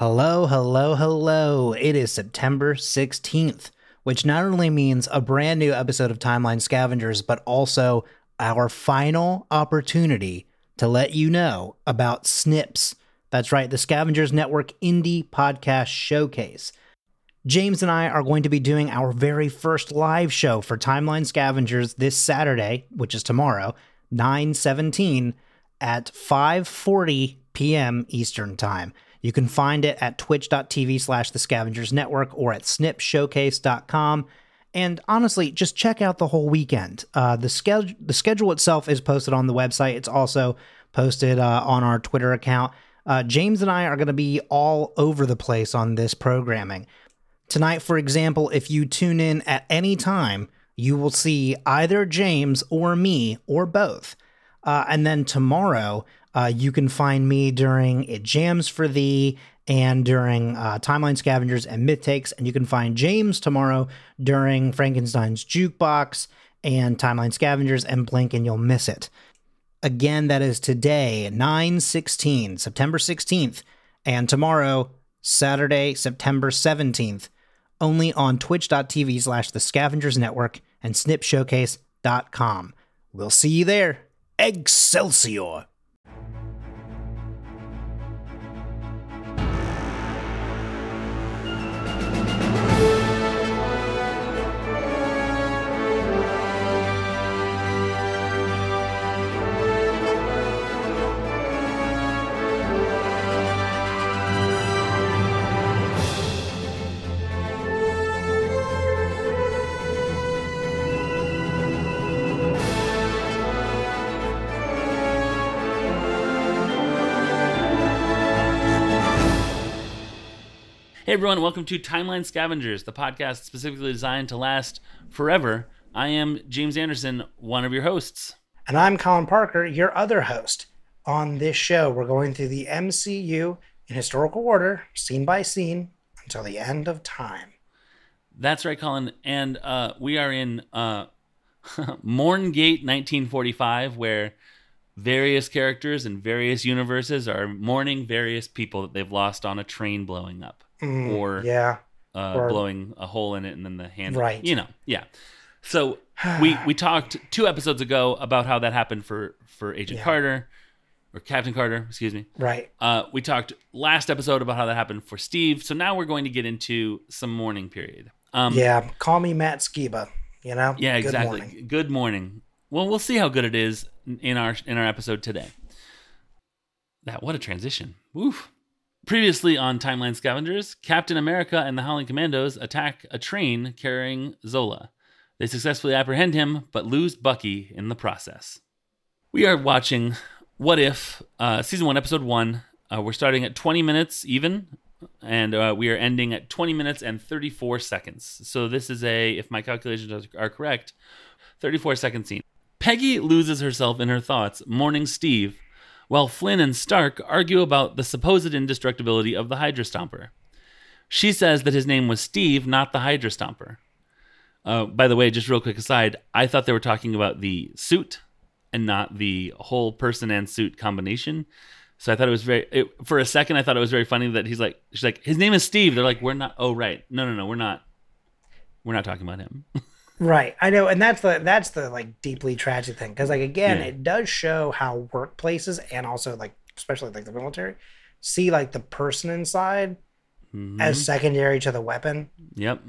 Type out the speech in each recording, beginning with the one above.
Hello, hello, hello. It is September 16th, which not only means a brand new episode of Timeline Scavengers, but also our final opportunity to let you know about Snips. That's right, the Scavengers Network Indie Podcast Showcase. James and I are going to be doing our very first live show for Timeline Scavengers this Saturday, which is tomorrow, 917 at 5:40 p.m. Eastern Time. You can find it at twitch.tv slash the scavengers network or at snipshowcase.com. And honestly, just check out the whole weekend. Uh, the, schedule, the schedule itself is posted on the website. It's also posted uh, on our Twitter account. Uh, James and I are going to be all over the place on this programming. Tonight, for example, if you tune in at any time, you will see either James or me or both. Uh, and then tomorrow, uh, you can find me during It Jams for Thee and during uh, Timeline Scavengers and Myth Takes. And you can find James tomorrow during Frankenstein's Jukebox and Timeline Scavengers and Blink and You'll Miss It. Again, that is today, 9 16, September 16th, and tomorrow, Saturday, September 17th, only on twitch.tv slash the scavengers network and snipshowcase.com. We'll see you there. Excelsior! Hey everyone, welcome to Timeline Scavengers, the podcast specifically designed to last forever. I am James Anderson, one of your hosts. And I'm Colin Parker, your other host. On this show, we're going through the MCU in historical order, scene by scene, until the end of time. That's right, Colin. And uh, we are in uh, Mourngate 1945, where various characters in various universes are mourning various people that they've lost on a train blowing up Mm, or yeah, uh, or- blowing a hole in it and then the hand, Right. You know, yeah. So we we talked two episodes ago about how that happened for for Agent Yeah. Carter or Captain Carter, excuse me. right. Uh, we talked last episode about how that happened for Steve. So now we're going to get into some mourning period. Um, yeah, call me Matt Skiba. You know. yeah, Good exactly. morning. Good morning. Well, we'll see how good it is in our in our episode today. That what a transition. Woof. Previously on Timeline Scavengers, Captain America and the Howling Commandos attack a train carrying Zola. They successfully apprehend him, but lose Bucky in the process. We are watching What If, uh, season one, episode one. Uh, we're starting at 20 minutes even, and uh, we are ending at 20 minutes and 34 seconds. So this is a, if my calculations are correct, 34 second scene. Peggy loses herself in her thoughts, mourning Steve, while Flynn and Stark argue about the supposed indestructibility of the Hydra Stomper. She says that his name was Steve, not the Hydra Stomper. Uh, by the way, just real quick aside, I thought they were talking about the suit and not the whole person and suit combination. So I thought it was very. It, for a second, I thought it was very funny that he's like, she's like, his name is Steve. They're like, we're not. Oh right, no, no, no, we're not. We're not talking about him. Right. I know, and that's the that's the like deeply tragic thing because like again, Yeah. it does show how workplaces and also like especially like the military see like the person inside Mhm. as secondary to the weapon. yep,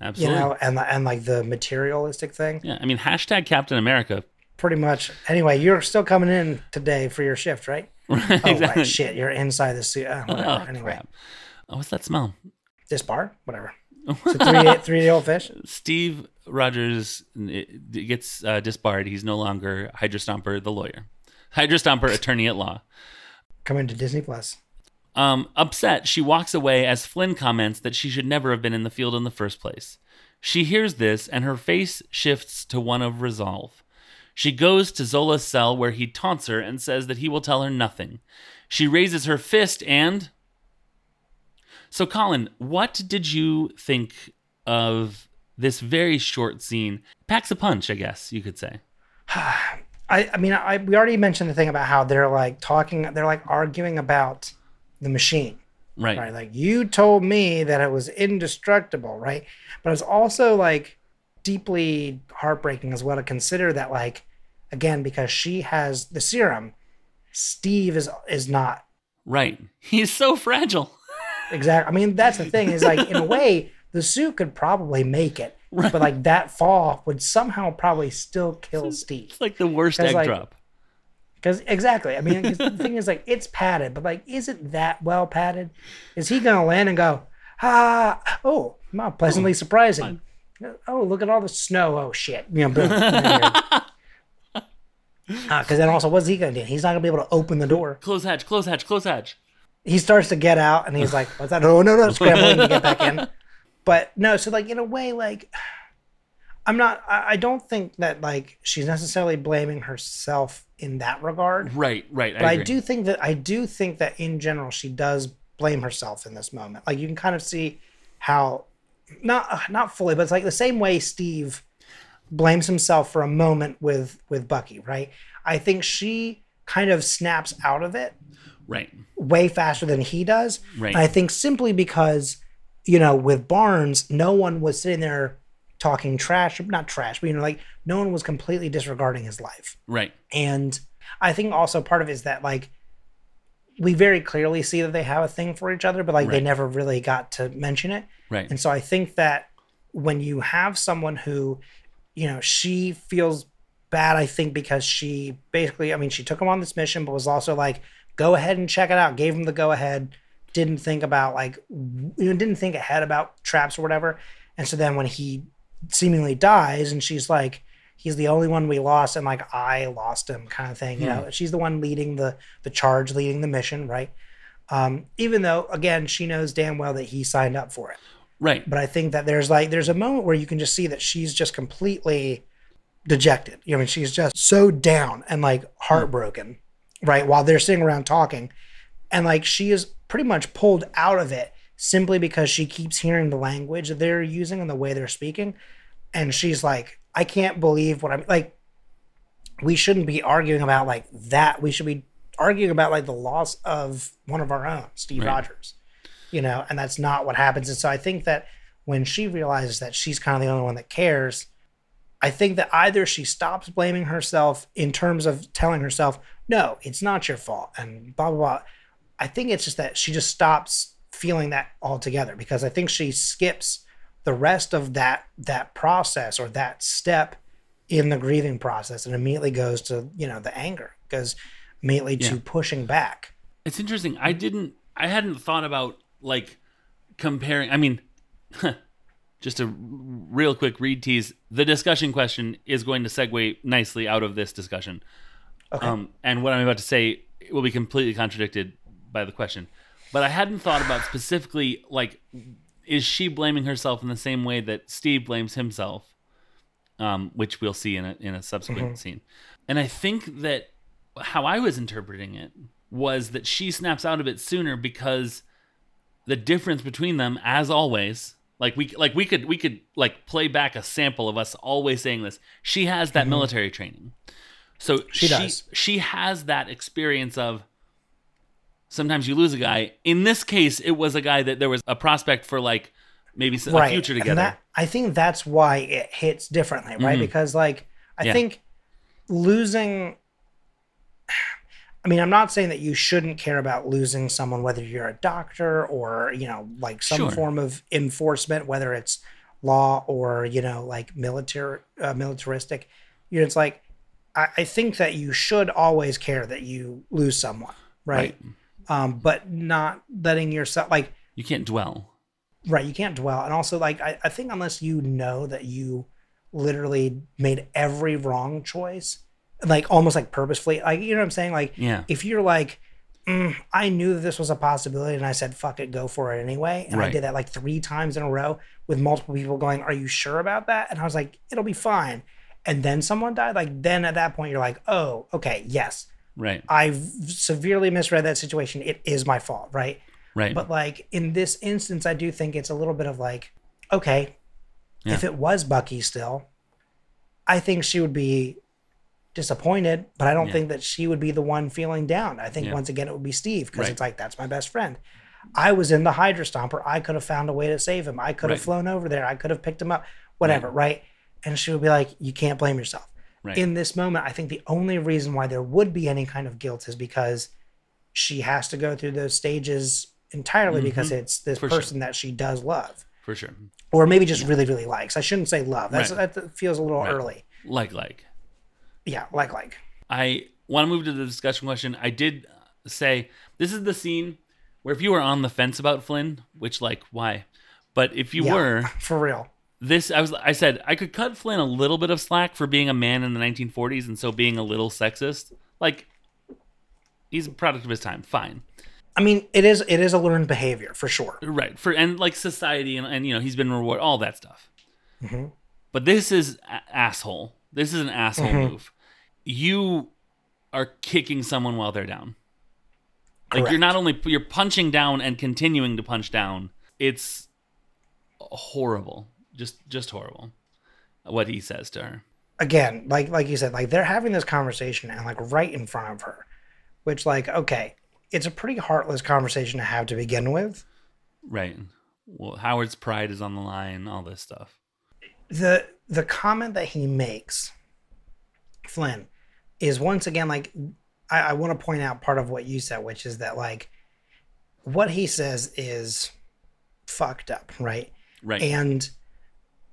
Absolutely. You know, and and like the materialistic thing. yeah, I mean, hashtag Captain America. Pretty much. Anyway, you're still coming in today for your shift, right? Oh exactly. right, shit, you're inside the suit. Whatever. Oh, anyway, crap. Oh, what's that smell? this bar, whatever. So three day, three day old fish. Steve Rogers gets uh, disbarred. He's no longer Hydra Stomper, the lawyer. Hydra Stomper, attorney at law. Coming to Disney Plus. Um, upset, she walks away as Flynn comments that she should never have been in the field in the first place. She hears this, and her face shifts to one of resolve. She goes to Zola's cell where he taunts her and says that he will tell her nothing. She raises her fist and. So, Colin, what did you think of this very short scene? Packs a punch, I guess you could say. I, I mean, I we already mentioned the thing about how they're like talking, they're like arguing about the machine, Right. right? Like you told me that it was indestructible, right? But it's also like deeply heartbreaking as well to consider that, like, again, because she has the serum, Steve is is not Right. He's so fragile. exactly. I mean, that's the thing is like in a way, the suit could probably make it, Right. but like that fall would somehow probably still kill Steve. It's like the worst egg like, drop. Because exactly, I mean, the thing is, like, it's padded, but like, is it that well padded? Is he gonna land and go, ah, oh, not pleasantly surprising? Oh, look at all the snow. Oh shit, you know. Because then also, what's he gonna do? He's not gonna be able to open the door. Close hatch, close hatch, close hatch. He starts to get out, and he's like, "What's that? Oh no, no!" Scrambling to get back in. But no, so like in a way, like I'm not. I, I don't think that like she's necessarily blaming herself in that regard. Right, right. I But I, agree. do think that I do think that in general she does blame herself in this moment. Like you can kind of see how not uh, not fully, but it's like the same way Steve blames himself for a moment with with Bucky, right? I think she kind of snaps out of it Right. way faster than he does. Right. And I think simply because you know with Barnes, no one was sitting there talking trash, not trash, but you know like no one was completely disregarding his life. Right. And I think also part of it is that like we very clearly see that they have a thing for each other, but like they never really got to mention it. Right. And so I think that when you have someone who, you know, she feels bad, I think because she basically, I mean, she took him on this mission, but was also like, go ahead and check it out, gave him the go ahead, didn't think about like, you know, didn't think ahead about traps or whatever. And so then when he seemingly dies and she's like, he's the only one we lost and like I lost him kind of thing, you know, she's the one leading the, the charge, leading the mission. Right. Um, even though again, she knows damn well that he signed up for it Right. but I think that there's like there's a moment where you can just see that she's just completely dejected. You know, I mean, she's just so down and like heartbroken, right? While they're sitting around talking, and like she is pretty much pulled out of it simply because she keeps hearing the language that they're using and the way they're speaking, and she's like, I can't believe what I'm like. We shouldn't be arguing about like that. We should be arguing about like the loss of one of our own, Steve Right. Rogers you know, and that's not what happens. And so I think that when she realizes that she's kind of the only one that cares, I think that either she stops blaming herself in terms of telling herself, no, it's not your fault, and blah, blah, blah. I think it's just that she just stops feeling that altogether because I think she skips the rest of that that process or that step in the grieving process and immediately goes to, you know, the anger, goes immediately to pushing back. It's interesting. I didn't. I hadn't thought about like comparing. I mean, just a real quick read tease. The discussion question is going to segue nicely out of this discussion. Okay. Um, and what I'm about to say will be completely contradicted by the question. But I hadn't thought about specifically like, is she blaming herself in the same way that Steve blames himself? Um, which we'll see in a in a subsequent scene. And I think that how I was interpreting it was that she snaps out of it sooner because the difference between them, as always, like we like we could we could like play back a sample of us always saying this. She has that military training, so She does. She has that experience of sometimes you lose a guy. In this case, it was a guy that there was a prospect for like maybe a future And together. that- I think that's why it hits differently, right? Mhm. Because like I Yeah. think losing I mean, I'm not saying that you shouldn't care about losing someone whether you're a doctor or, you know, like some Sure. form of enforcement whether it's law or, you know, like military uh, militaristic. You know, it's like I, I think that you should always care that you lose someone, right? Um, but not letting yourself like you can't dwell. Right, you can't dwell. And also like I, I think unless you know that you literally made every wrong choice, like almost like purposefully, like you know what I'm saying? Like Yeah. if you're like, mm, I knew that this was a possibility and I said, fuck it, go for it anyway. And I did that like three times in a row with multiple people going, Are you sure about that? And I was like, It'll be fine. And then someone died, like then at that point you're like, Oh, okay, yes. Right. I've severely misread that situation. It is my fault, right? Right. But like in this instance, I do think it's a little bit of like, okay, Yeah. if it was Bucky still, I think she would be disappointed, but I don't Yeah. think that she would be the one feeling down. I think Yeah. once again it would be Steve because Right. it's like that's my best friend. I was in the Hydra Stomper. I could have found a way to save him. I could have Right. flown over there. I could have picked him up, whatever, right? And she would be like, You can't blame yourself. Right. In this moment, I think the only reason why there would be any kind of guilt is because she has to go through those stages entirely because it's this Mm-hmm. For sure. person that she does love. For sure. Or maybe just really, really likes. I shouldn't say love. That's, Right. That feels a little Right. early. Like like. Yeah, like, like. I want to move to the discussion question. I did say this is the scene where if you were on the fence about Flynn, which like why, but if you Yeah, were For real. This, I was I said I could cut Flynn a little bit of slack for being a man in the 1940s and so being a little sexist. Like he's a product of his time. Fine, I mean, it is it is a learned behavior for sure. right? For and like society and, and you know he's been rewarded all that stuff. Mm-hmm. But this is a- asshole. This is an asshole Mm-hmm. move. You are kicking someone while they're down. Like Correct. you're not only you're punching down and continuing to punch down. It's horrible. Just just horrible. What he says to her. Again, like like you said, like they're having this conversation and like right in front of her, which like okay, it's a pretty heartless conversation to have to begin with. Right. Well, Howard's pride is on the line. All this stuff. the the comment that he makes, Flynn, is once again like I, I want to point out part of what you said, which is that like what he says is fucked up, right? Right. And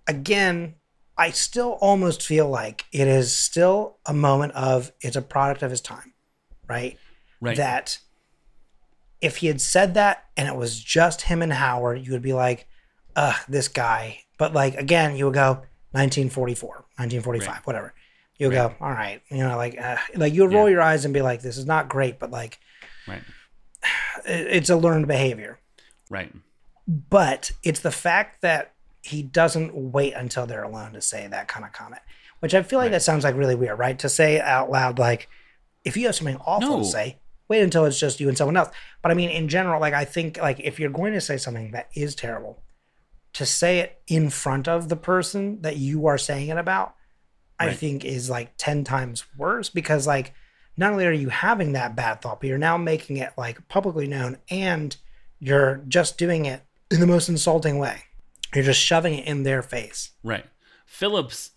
again, I still almost feel like it is still a moment of it's a product of his time, right? right. That if he had said that and it was just him and Howard, you would be like, ugh, this guy. But like again, you would go 1944, 1945, Right. whatever. You would go, all right, you know, like uh, like you would roll Yeah. your eyes and be like, this is not great, but like right. it's a learned behavior. Right. But it's the fact that he doesn't wait until they're alone to say that kind of comment, which I feel like Right. that sounds like really weird, right? To say out loud, like, if you have something awful No. to say, wait until it's just you and someone else. But I mean, in general, like, I think, like, if you're going to say something that is terrible, to say it in front of the person that you are saying it about, I think is like 10 times worse because, like, not only are you having that bad thought, but you're now making it like publicly known and you're just doing it in the most insulting way. You're just shoving it in their face. Right. Phillips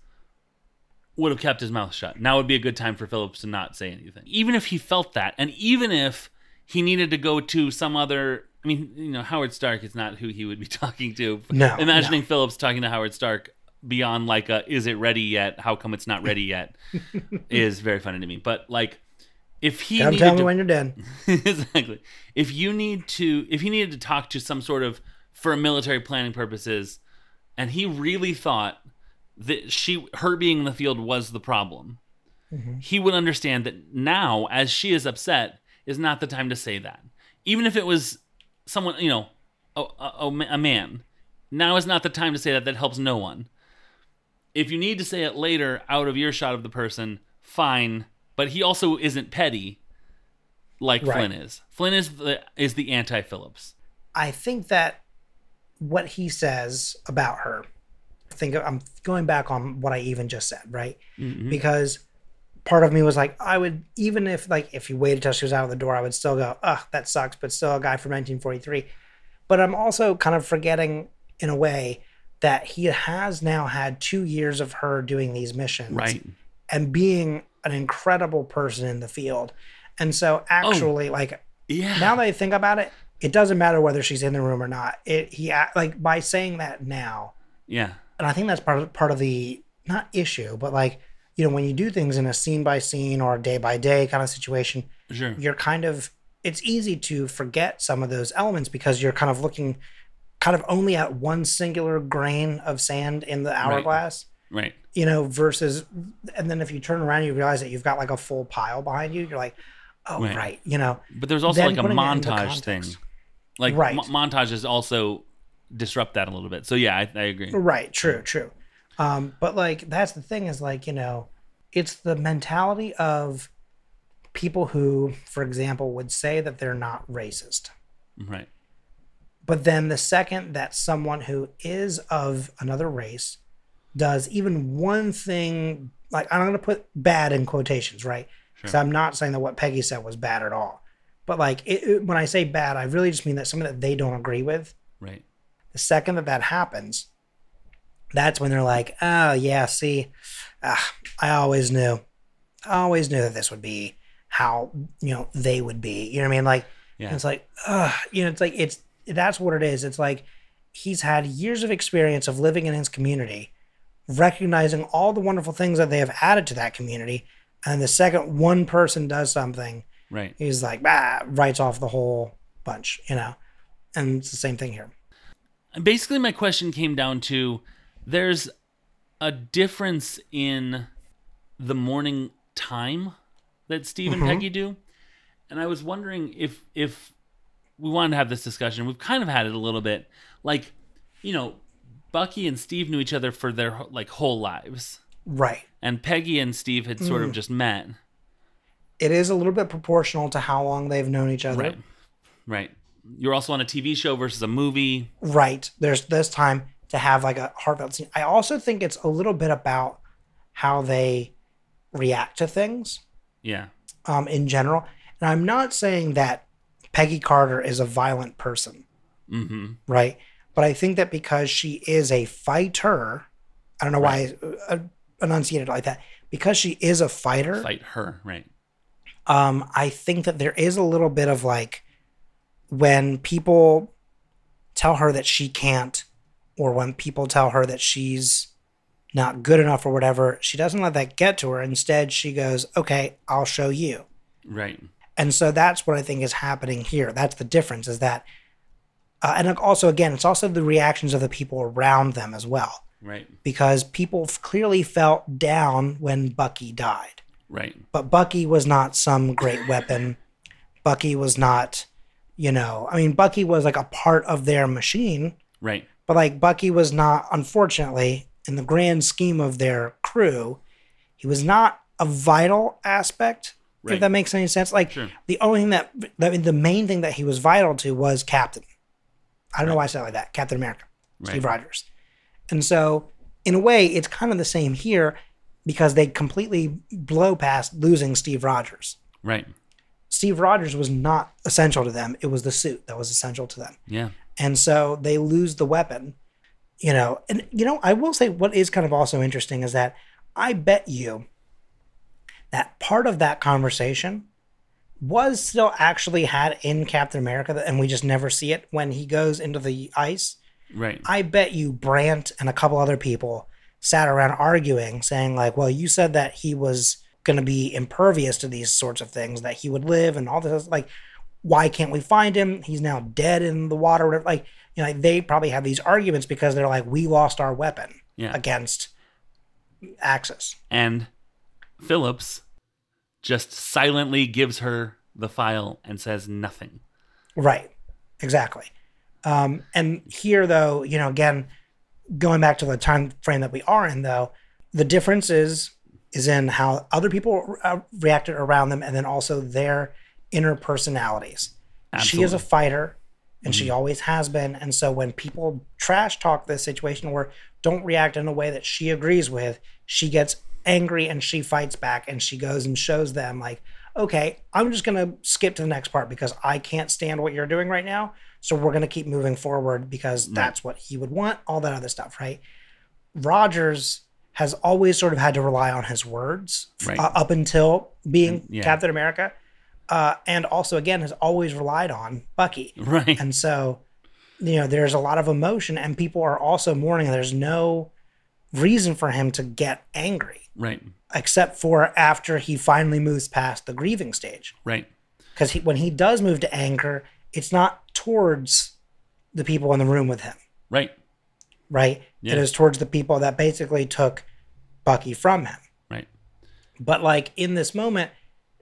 would have kept his mouth shut. Now would be a good time for Phillips to not say anything. Even if he felt that, and even if he needed to go to some other I mean, you know, Howard Stark is not who he would be talking to. No, Imagining Phillips talking to Howard Stark beyond like a is it ready yet? How come it's not ready yet? is very funny to me. But like if he Come tell me when you're dead. exactly. If you need to, if he needed to talk to some sort of for military planning purposes, and he really thought that she, her being in the field was the problem, mm-hmm. he would understand that now, as she is upset, is not the time to say that. Even if it was someone, you know, a, a, a man, now is not the time to say that. That helps no one. If you need to say it later, out of earshot of the person, fine. But he also isn't petty like Right. Flynn is. Flynn is the is the anti Phillips. I think that what he says about her, I think I'm going back on what I even just said, right? Mhm. Because part of me was like, I would even if like if you waited till she was out of the door, I would still go, ugh, that sucks, but still a guy from 1943. But I'm also kind of forgetting in a way that he has now had two years of her doing these missions Right. and being an incredible person in the field. And so actually like Yeah. now that I think about it, it doesn't matter whether she's in the room or not. It he like by saying that now, yeah. and I think that's part of part of the not issue, but like you know when you do things in a scene by scene or day by day kind of situation, Sure. you're kind of it's easy to forget some of those elements because you're kind of looking kind of only at one singular grain of sand in the hourglass. Right. You know, versus, and then if you turn around, you realize that you've got like a full pile behind you. You're like, oh Right. right, you know, But there's also like a putting it into montage thing. Like Right. mo- montages also disrupt that a little bit. So yeah, I, I agree. Right, true, true. Um, but like that's the thing is like, you know, it's the mentality of people who, for example, would say that they're not racist. Right. But then the second that someone who is of another race does even one thing, like I'm going to put bad in quotations, right? Because I'm not saying that what Peggy said was bad at all. But like it, it- when I say bad, I really just mean that something that they don't agree with. Right. The second that that happens, that's when they're like, "Oh yeah, see, ah, I always knew, I always knew that this would be how you know they would be." You know what I mean? Like Yeah. it's like, ugh, you know, it's like it's that's what it is. It's like he's had years of experience of living in his community, recognizing all the wonderful things that they have added to that community, and the second one person does something, Right. he's like, bah, writes off the whole bunch, you know. And it's the same thing here. basically my question came down to there's a difference in the morning time that Steve and mm-hmm. Peggy do. And I was wondering if if we wanted to have this discussion. We've kind of had it a little bit. Like, you know, Bucky and Steve knew each other for their like whole lives. Right. And Peggy and Steve had sort of mm. just met. It is a little bit proportional to how long they've known each other. Right. Right. You're also on a TV show versus a movie. right there's this time to have like a heartfelt scene i also think it's a little bit about how they react to things Yeah. um, in general and i'm not saying that peggy carter is a violent person Mm-hmm. right but i think that because she is a fighter i don't know why I enunciated it like that because she is a fighter Fight her. Right. Um, I think that there is a little bit of like when people tell her that she can't, or when people tell her that she's not good enough or whatever, she doesn't let that get to her. Instead, she goes, Okay, I'll show you. Right. And so that's what I think is happening here. That's the difference is that, uh, and also, again, it's also the reactions of the people around them as well, Right. because people clearly felt down when Bucky died Right. but Bucky was not some great weapon. Bucky was not, you know, I mean, Bucky was like a part of their machine, Right. but like Bucky was not, unfortunately, in the grand scheme of their crew, he was not a vital aspect. Right. If that makes any sense, like Sure. the only thing that, I mean, the main thing that he was vital to was Captain. I don't know why I said it like that, Captain America, Steve Rogers. And so, in a way, it's kind of the same here because they completely blow past losing Steve Rogers. Right. Steve Rogers was not essential to them. It was the suit that was essential to them. Yeah. And so they lose the weapon, you know. And, you know, I will say what is kind of also interesting is that I bet you that part of that conversation was still actually had in Captain America, and we just never see it when he goes into the ice. Right. I bet you Brandt and a couple other people sat around arguing, saying, like, well, you said that he was going to be impervious to these sorts of things, that he would live and all this. Like, why can't we find him? He's now dead in the water. Whatever. Like, you know, they probably have these arguments because they're like, we lost our weapon Yeah. against Axis. and Phillips just silently gives her the file and says nothing. Right. Exactly. Um, and here, though, you know, again, going back to the time frame that we are in, though, the difference is is in how other people uh, reacted around them, and then also their inner personalities. She is a fighter, and she always has been. And so when people trash talk this situation or don't react in a way that she agrees with, she gets angry and she fights back and she goes and shows them like, okay, I'm just gonna skip to the next part because I can't stand what you're doing right now. So we're gonna keep moving forward because that's what he would want, all that other stuff, right? Rogers has always sort of had to rely on his words Right. uh, up until being yeah. Captain America. Uh, and also, again, has always relied on Bucky. Right. And so, you know, there's a lot of emotion, and people are also mourning. There's no reason for him to get angry, Right. except for after he finally moves past the grieving stage. Right. Because he, when he does move to anger, it's not towards the people in the room with him, Right. right? Yeah. It is towards the people that basically took Bucky from him. Right. But like in this moment,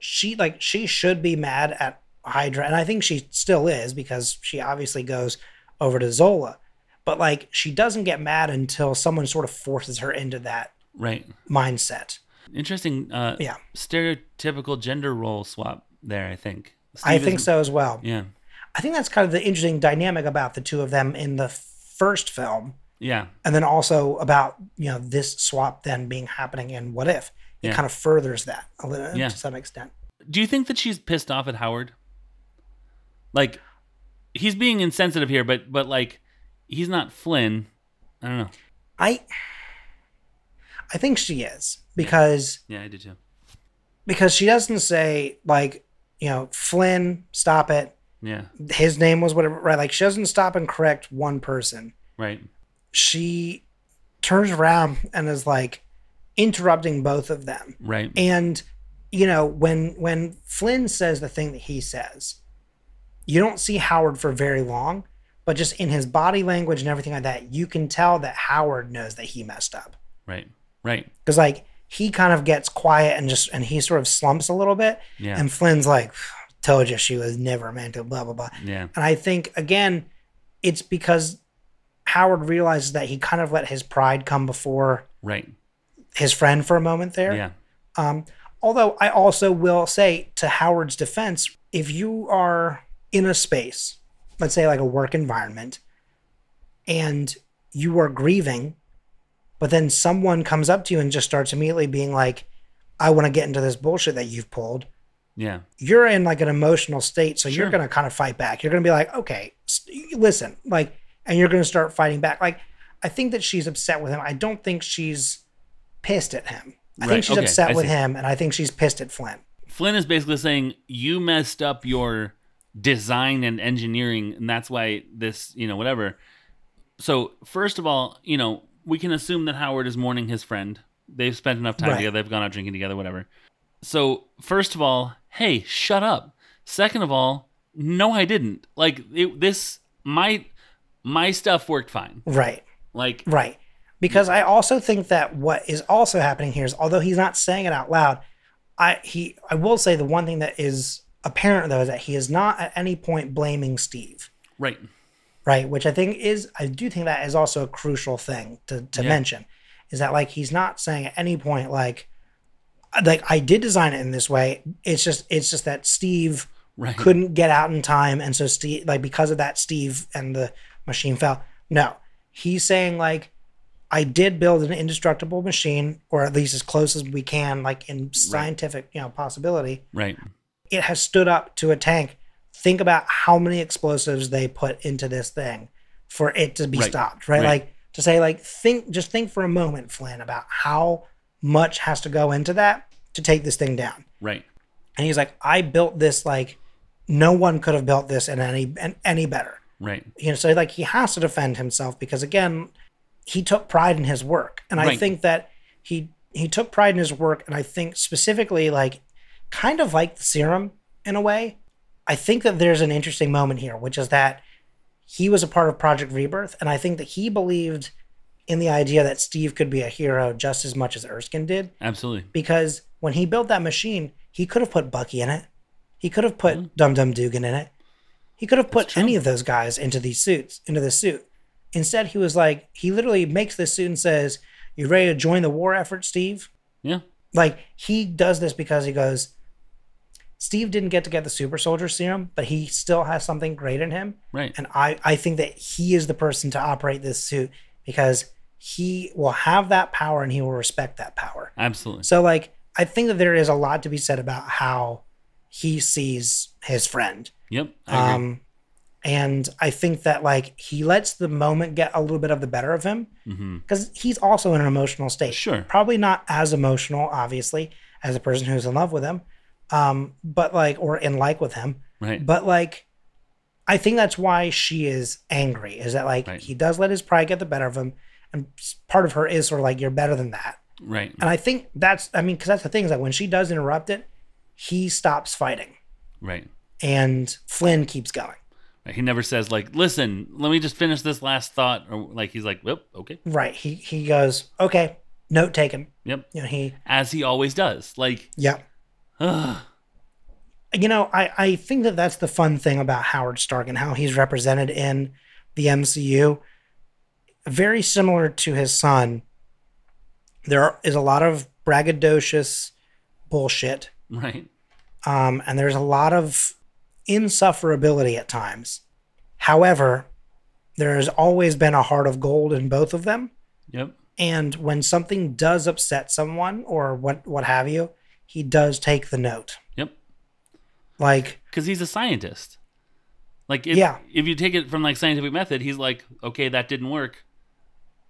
she like she should be mad at Hydra, and I think she still is because she obviously goes over to Zola. But like she doesn't get mad until someone sort of forces her into that Right. mindset. Interesting. Uh, Yeah. Stereotypical gender role swap there. I think. I think so as well. Yeah. I think that's kind of the interesting dynamic about the two of them in the first film, Yeah. and then also about you know this swap then being happening in What If. It Yeah. kind of furthers that a little uh, Yeah. to some extent. Do you think that she's pissed off at Howard? Like he's being insensitive here, but but like he's not Flynn. I don't know. I I think she is because Yeah, I do too. because she doesn't say like you know Flynn stop it Yeah. his name was whatever right like she doesn't stop and correct one person Right. she turns around and is like interrupting both of them Right. and you know when when Flynn says the thing that he says you don't see Howard for very long but just in his body language and everything like that you can tell that Howard knows that he messed up Right. Right. because like he kind of gets quiet and just and he sort of slumps a little bit Yeah. and Flynn's like told you she was never meant to blah blah blah yeah. and I think again it's because Howard realizes that he kind of let his pride come before Right. his friend for a moment there Yeah. um, although I also will say to Howard's defense, if you are in a space, let's say like a work environment, and you are grieving, but then someone comes up to you and just starts immediately being like, I want to get into this bullshit that you've pulled. Yeah. You're in like an emotional state, so you're going to kind of fight back. You're going to be like, okay, st- listen, like, and you're going to start fighting back. Like, I think that she's upset with him. I don't think she's pissed at him. I Right, think she's okay, upset I with see. him, and I think she's pissed at Flynn. Flynn is basically saying you messed up your design and engineering, and that's why this, you know, whatever. So first of all, you know, we can assume that Howard is mourning his friend. They've spent enough time Right. together. They've gone out drinking together, whatever. So first of all, hey, shut up. Second of all, no, I didn't. Like it, this, my my stuff worked fine. Right, Like right. Because I also think that what is also happening here is, although he's not saying it out loud, I he I will say the one thing that is apparent though is that he is not at any point blaming Steve. right, right which i think is i do think that is also a crucial thing to, to Yeah. mention is that like he's not saying at any point like like i did design it in this way it's just it's just that steve right, couldn't get out in time and so steve like because of that steve and the machine fell no he's saying like i did build an indestructible machine or at least as close as we can like in scientific you know possibility right, it has stood up to a tank. Think about how many explosives they put into this thing for it to be Right. stopped, right? Right. Like to say, like, think, just think for a moment, Flynn, about how much has to go into that to take this thing down. right, And he's like, I built this like no one could have built this in any in any better. right, You know, so like he has to defend himself because again, he took pride in his work, and I think that he he took pride in his work, and I think specifically like kind of like the serum in a way. I think that there's an interesting moment here, which is that he was a part of Project Rebirth, and I think that he believed in the idea that Steve could be a hero just as much as Erskine did absolutely, because when he built that machine, he could have put Bucky in it. He could have put mm-hmm. Dum Dum Dugan in it. He could have put any of those guys into these suits, into the suit. Instead, he was like, he literally makes this suit and says, You ready to join the war effort, Steve? yeah, Like, he does this because he goes, Steve didn't get to get the super soldier serum, but he still has something great in him. right, And I, I think that he is the person to operate this suit because he will have that power and he will respect that power. absolutely, So like I think that there is a lot to be said about how he sees his friend. yep. Um and I think that like he lets the moment get a little bit of the better of him because he's also in an emotional state. Sure. Probably not as emotional, obviously, as a person who's in love with him. Um, but like or in like with him. right, But like I think that's why she is angry, is that like Right. he does let his pride get the better of him. And part of her is sort of like, you're better than that. right, And I think that's, I mean, because that's the thing is that when she does interrupt it, he stops fighting right. and Flynn keeps going. He never says like, "Listen, let me just finish this last thought," or like he's like, "Well, okay, Right. He he goes, okay, note taken. yep," You know, he, as he always does. Like, yeah. ugh, You know, I, I think that that's the fun thing about Howard Stark and how he's represented in the MCU. Very similar to his son, there is a lot of braggadocious bullshit right, um, and there's a lot of insufferability at times. However, there has always been a heart of gold in both of them. yep, And when something does upset someone or what what have you, he does take the note. yep, Like because he's a scientist. Like, if, Yeah. if you take it from like scientific method, he's like, okay, that didn't work.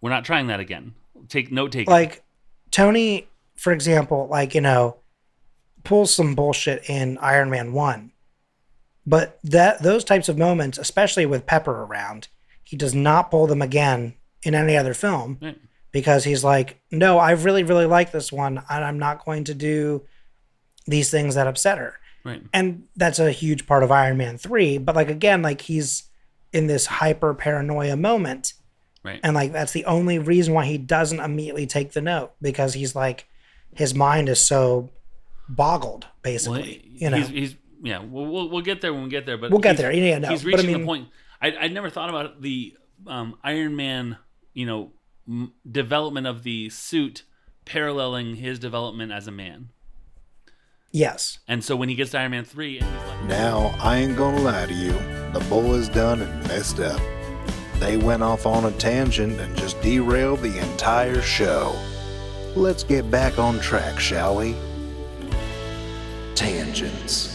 We're not trying that again. Take note taking. like Tony, for example, like you know, pulls some bullshit in Iron Man one, but that those types of moments, especially with Pepper around, he does not pull them again in any other film Right. because he's like, no, I really really like this one, and I'm not going to do these things that upset her, right. and that's a huge part of Iron Man three. But like again, like he's in this hyper paranoia moment Right. and like that's the only reason why he doesn't immediately take the note because he's like his mind is so boggled Well, basically he- you know he's, he's yeah. We'll, we'll we'll get there when we get there. But We'll get he's- there. Yeah, no, he's but I reaching mean- the point. I I never thought about the um, Iron Man. You know, m- development of the suit paralleling his development as a man. yes And so when he gets to Iron Man three, and he's like, Now, I ain't gonna lie to you. The boys done and messed up. They went off on a tangent and just derailed the entire show. Let's get back on track, shall we? Tangents.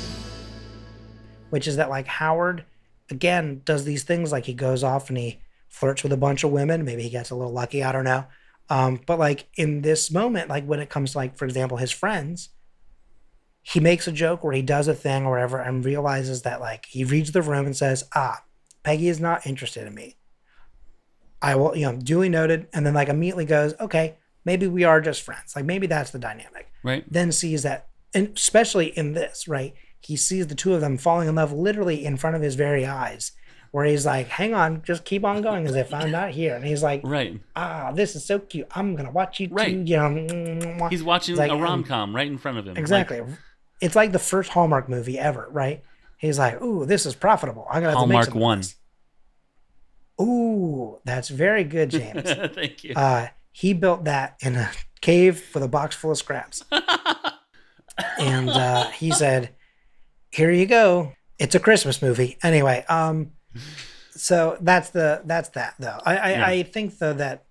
which is that like howard again does these things like he goes off and he flirts with a bunch of women maybe he gets a little lucky i don't know um, but like in this moment like when it comes to like for example his friends he makes a joke or he does a thing or whatever and realizes that like he reads the room and says ah peggy is not interested in me i will you know duly noted and then like immediately goes okay maybe we are just friends like maybe that's the dynamic right, then sees that, and especially in this, right? He sees the two of them falling in love literally in front of his very eyes, where he's like, hang on, just keep on going as if I'm not here. And he's like, right. ah, this is so cute. I'm going to watch you Right. too. You know, He's watching like, a rom com right in front of him. Like, exactly. it's like the first Hallmark movie ever, right? He's like, ooh, this is profitable. I'm going to to make Hallmark some one. this." Ooh, that's very good, James. Thank you. uh, he built that in a cave with a box full of scraps. and uh, he said, "Here you go. It's a Christmas movie." Anyway, um, so that's the that's that though. I I, Yeah. I think though that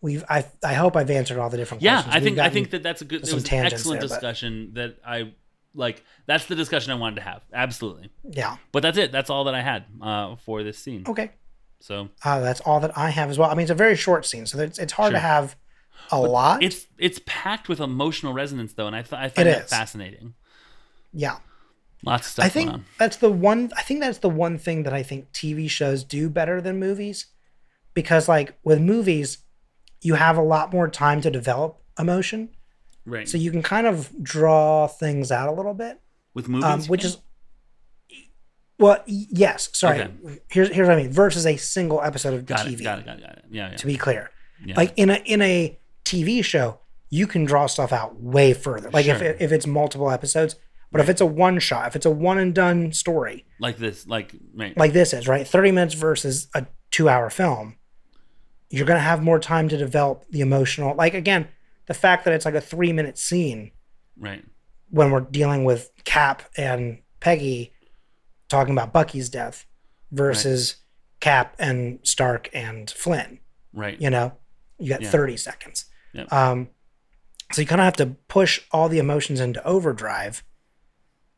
we've I I hope I've answered all the different yeah, questions. Yeah, I We've think I think that that's a good. It was an excellent there, but- discussion that I like. That's the discussion I wanted to have. Absolutely. yeah But that's it. That's all that I had uh, for this scene. okay. So Uh, that's all that I have as well. I mean, it's a very short scene, so it's, it's hard to have a lot. it's it's packed with emotional resonance though, and I th- I find It that is. fascinating. yeah. Lots of stuff I think going on. that's the one. I think that's the one thing that I think TV shows do better than movies, because like with movies, you have a lot more time to develop emotion, Right. so you can kind of draw things out a little bit, With movies, um, which is. Well, yes. Sorry. Okay. Here's here's what I mean. Versus a single episode of got TV. it. Got it. Got it. Got it. Yeah. yeah. To be clear, yeah. like in a in a TV show, you can draw stuff out way further. Like Sure. if if it's multiple episodes, but if it's a one shot, if it's a one and done story, like this. Like right. like this is right 30 minutes versus a two hour film you're going to have more time to develop the emotional like again the fact that it's like a three minute scene right. when we're dealing with cap and peggy talking about bucky's death versus cap and stark and flynn Right. you know you got Yeah. 30 seconds Yep. um so you kind of have to push all the emotions into overdrive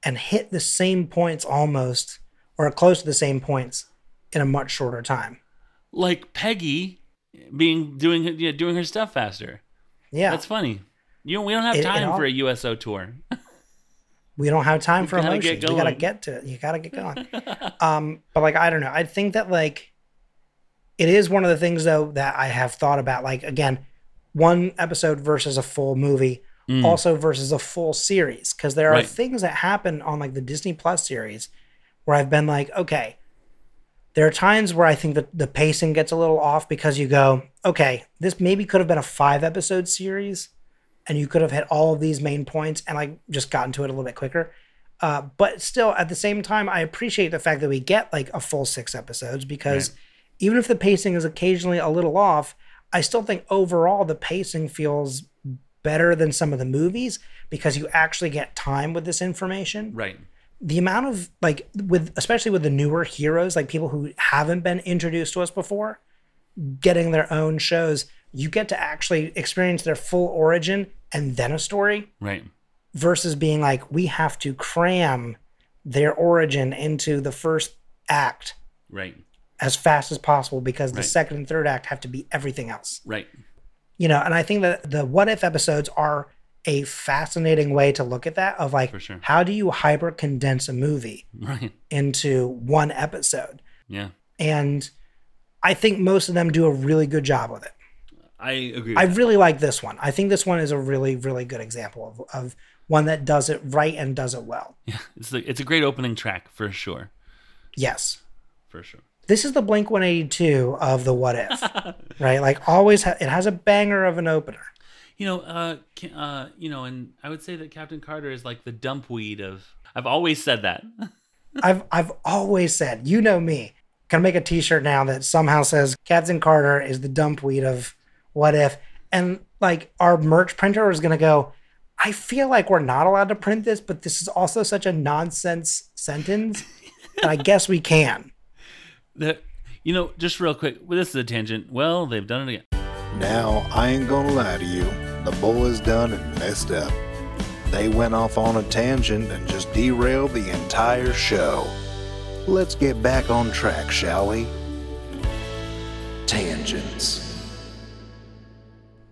and hit the same points almost or close to the same points in a much shorter time Like Peggy being doing doing her stuff faster. yeah That's funny. You we don't have It- it time all- for a USO tour. we don't have time for emotions. We gotta get to it. You gotta get going. Um but like i don't know. I think that like it is one of the things though that i have thought about like again one episode versus a full movie Mm. also versus a full series because there are Right. things that happen on like the disney plus series where i've been like okay there are times where i think that the pacing gets a little off because you go okay this maybe could have been a five episode series and you could have hit all of these main points and like just gotten to it a little bit quicker. Uh, but still at the same time i appreciate the fact that we get like a full six episodes because even if the pacing is occasionally a little off i still think overall the pacing feels better than some of the movies because you actually get time with this information. Right. the amount of like with especially with the newer heroes like people who haven't been introduced to us before getting their own shows you get to actually experience their full origin and then a story Right. versus being like we have to cram their origin into the first act Right. as fast as possible because the second and third act have to be everything else. Right. You know, and I think that the what if episodes are a fascinating way to look at that of like sure. how do you hyper condense a movie Right. into one episode? Yeah. And I think most of them do a really good job with it. I agree. I that. really like this one. I think this one is a really, really good example of, of one that does it right and does it well. Yeah. It's a, it's a great opening track for sure. Yes. For sure. This is the Blink 182 of the what if, right? Like always, ha- it has a banger of an opener. You know, uh, uh, you know, and I would say that Captain Carter is like the Dumpweed of. I've always said that. I've I've always said, you know me. Can I make a T-shirt now that somehow says Captain Carter is the Dumpweed of what if? And like our merch printer is gonna go. I feel like we're not allowed to print this, but this is also such a nonsense sentence. and I guess we can. that you know, just real quick. Well, this is a tangent. Well, they've done it again. Now, I ain't gonna lie to you, the boys done and messed up. They went off on a tangent and just derailed the entire show. Let's get back on track, shall we? Tangents.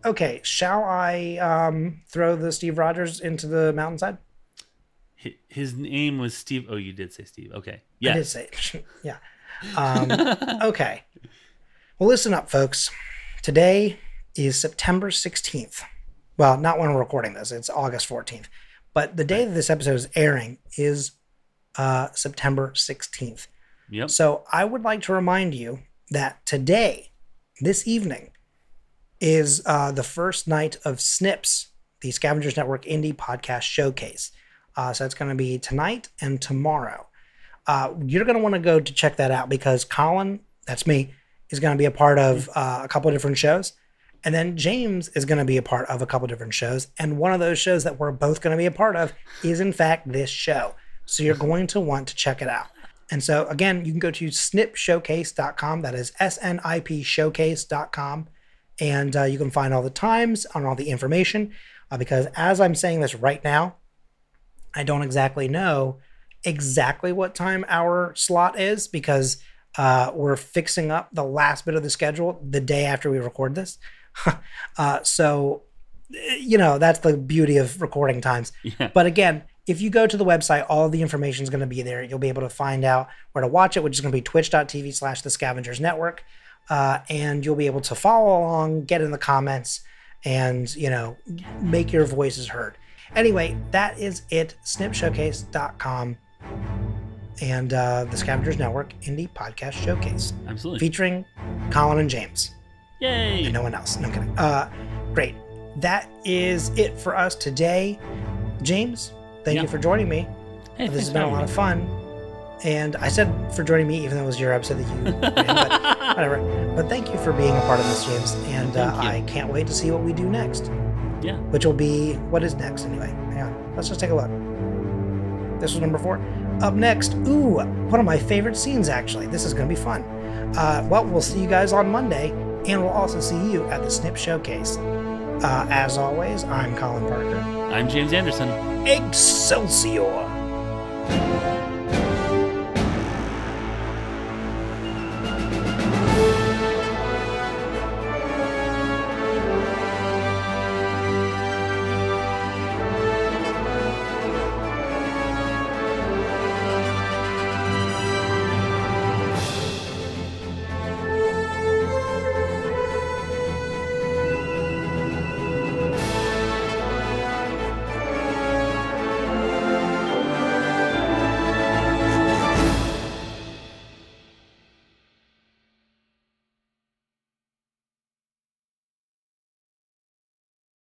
Okay, shall I um, throw the Steve Rogers into the mountainside? His name was Steve. Oh, you did say Steve. Okay. I did say, it. yeah. Um, okay. Well, listen up, folks. Today is September 16th. Well, not when we're recording this, it's August 14th. But the day that this episode is airing is uh, September 16th. Yep. So I would like to remind you that today, this evening, is uh, the first night of Snips, the Scavengers Network Indie Podcast Showcase. Uh, so it's going to be tonight and tomorrow. Uh, you're going to want to go to check that out because Colin, that's me, is going to be a part of uh, a couple of different shows. And then James is going to be a part of a couple different shows. And one of those shows that we're both going to be a part of is, in fact, this show. So you're going to want to check it out. And so, again, you can go to snipshowcase.com. That is S N I P showcase.com. And uh, you can find all the times and all the information. Uh, because as I'm saying this right now, I don't exactly know exactly what time our slot is because uh, we're fixing up the last bit of the schedule the day after we record this. uh, so, you know, that's the beauty of recording times. Yeah. But again, if you go to the website, all the information is going to be there. You'll be able to find out where to watch it, which is going to be twitch.tv slash the scavengers network. Uh, and you'll be able to follow along, get in the comments, and, you know, make your voices heard. Anyway, that is it. Snipshowcase.com and uh, the Scavengers Network Indie Podcast Showcase Absolutely. featuring Colin and James Yay. and no one else. No I'm kidding. Uh, great. That is it for us today. James, thank Yeah. you for joining me. Hey, this has been a lot of fun. And I said for joining me, even though it was your episode that you ran, but whatever. But thank you for being a part of this, James. And uh, I can't wait to see what we do next. Yeah. Which will be what is next anyway. Hang on. Let's just take a look. This was number four. Up next, ooh, one of my favorite scenes actually. This is going to be fun. Uh, well, we'll see you guys on Monday, and we'll also see you at the Snip Showcase. Uh, as always, I'm Colin Parker. I'm James Anderson. Excelsior!